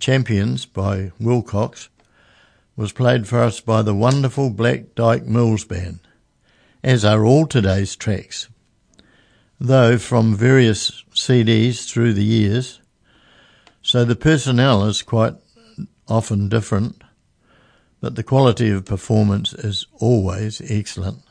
Champions by Wilcox, was played for us by the wonderful Black Dyke Mills Band, as are all today's tracks. Though from various CDs through the years, so the personnel is quite often different, but the quality of performance is always excellent.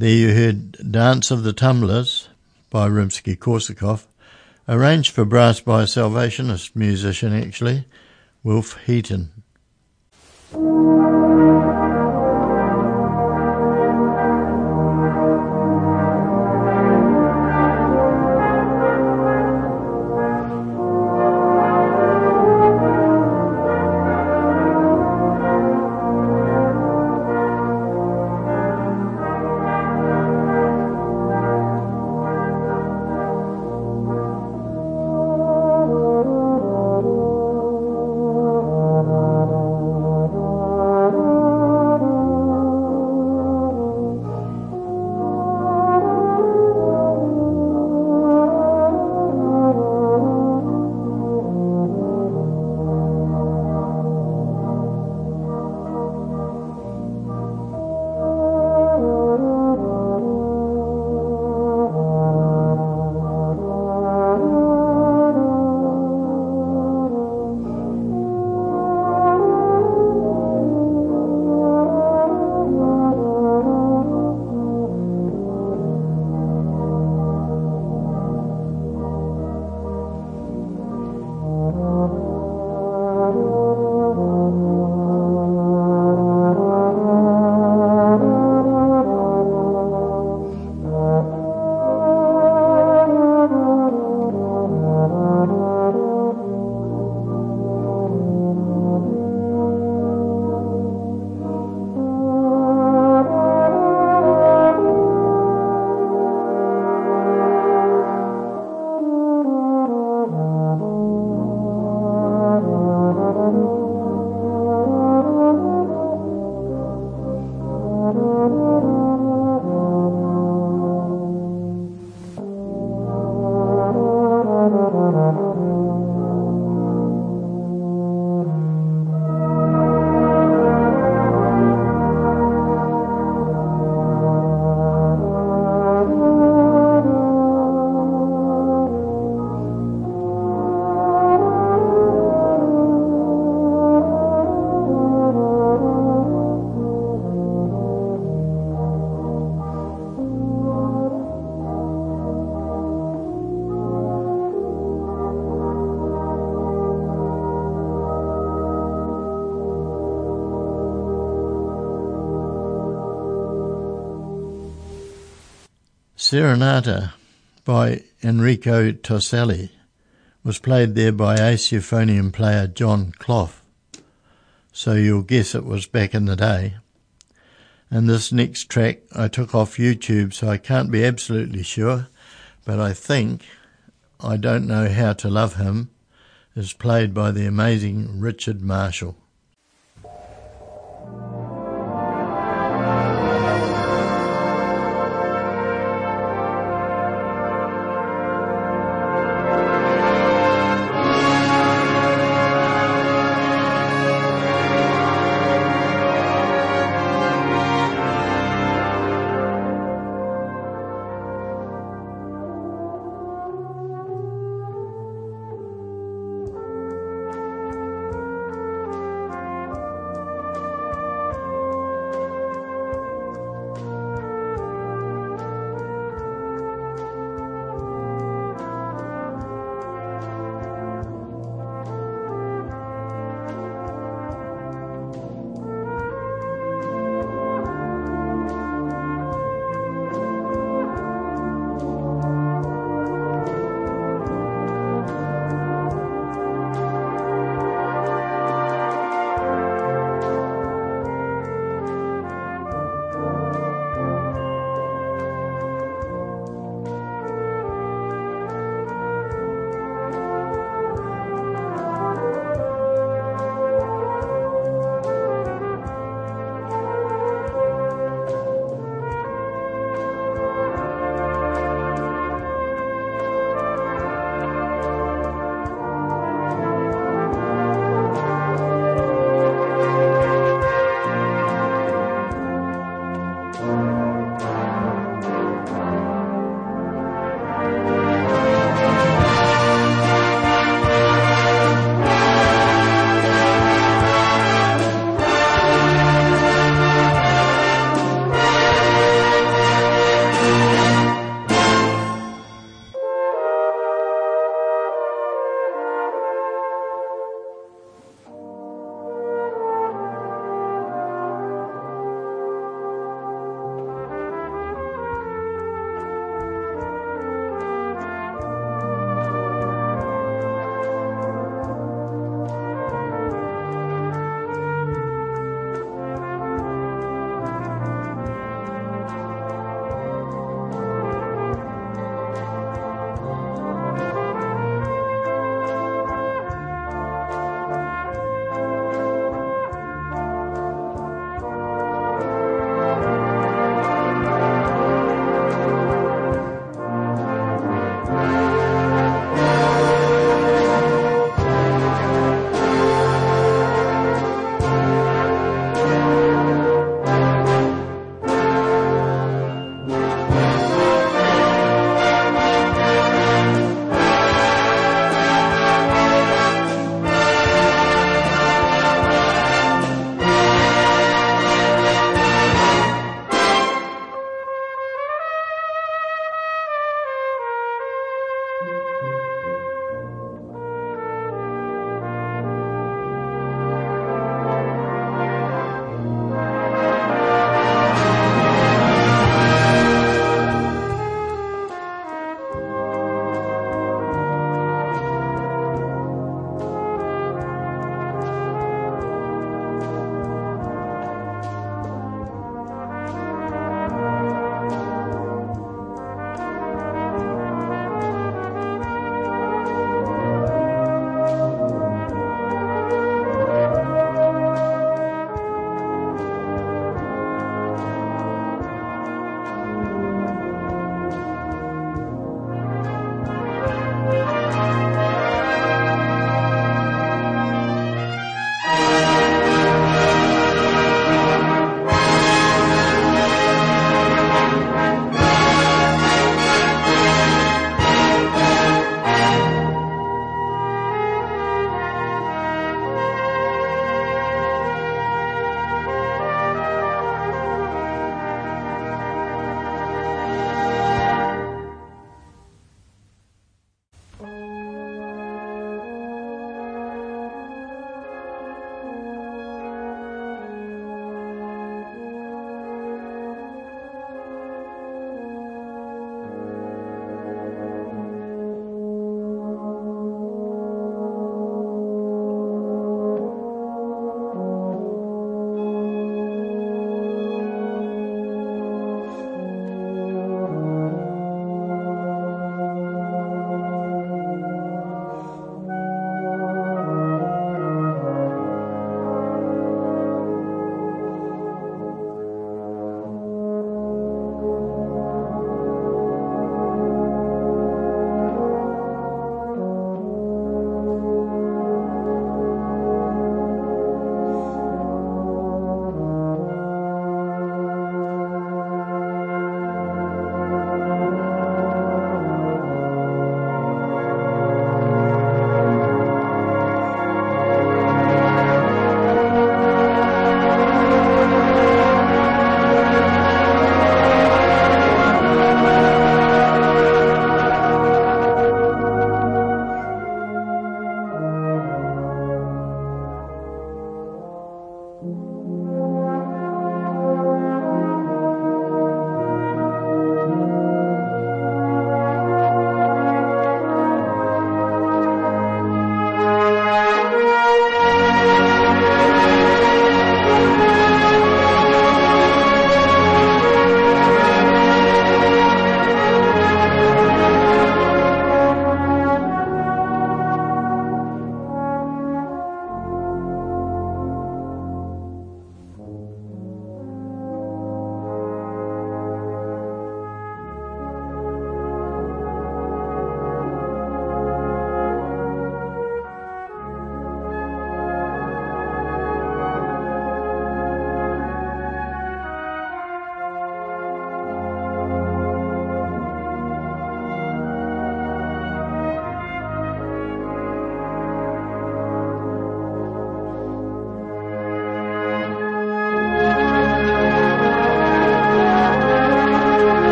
Dance of the Tumblers by Rimsky-Korsakov, arranged for brass by a Salvationist musician actually, Wilf Heaton. Serenata by Enrico Toselli was played there by ace euphonium player John Clough, so you'll guess it was back in the day. And this next track I took off YouTube, so I can't be absolutely sure, but I think I Don't Know How to Love Him is played by the amazing Richard Marshall.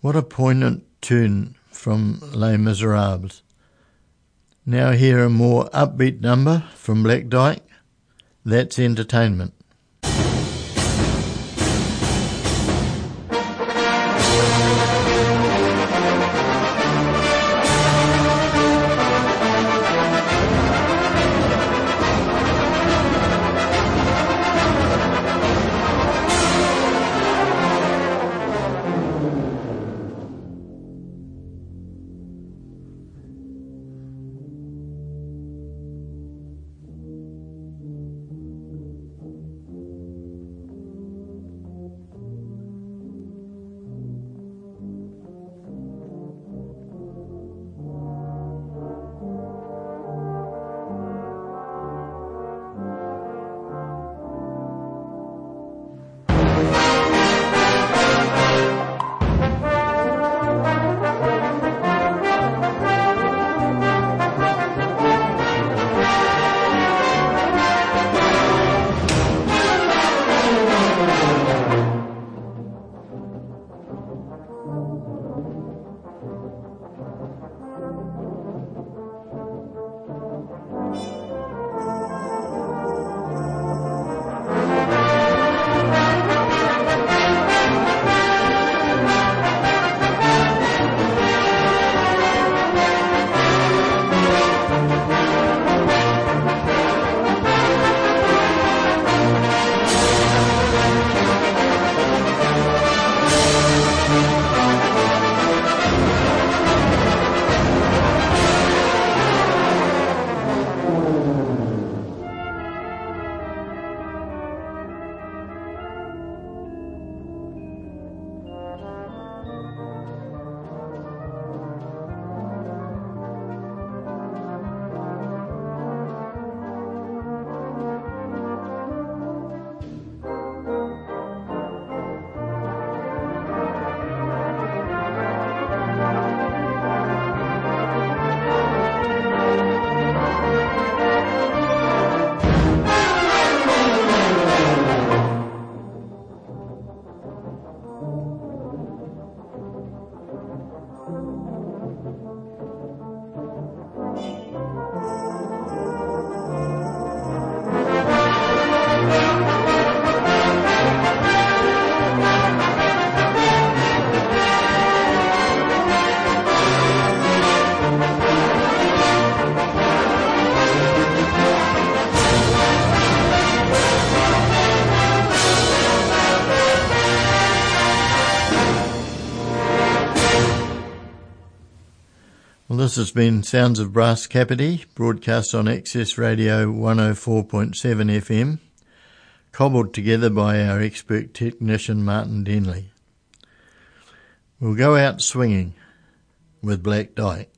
What a poignant tune from Les Miserables. Now hear a more upbeat number from Black Dyke. That's entertainment. Has been Sounds of Brass Kapiti, broadcast on Access Radio 104.7 FM, cobbled together by our expert technician Martin Denley. We'll go out swinging with Black Dyke.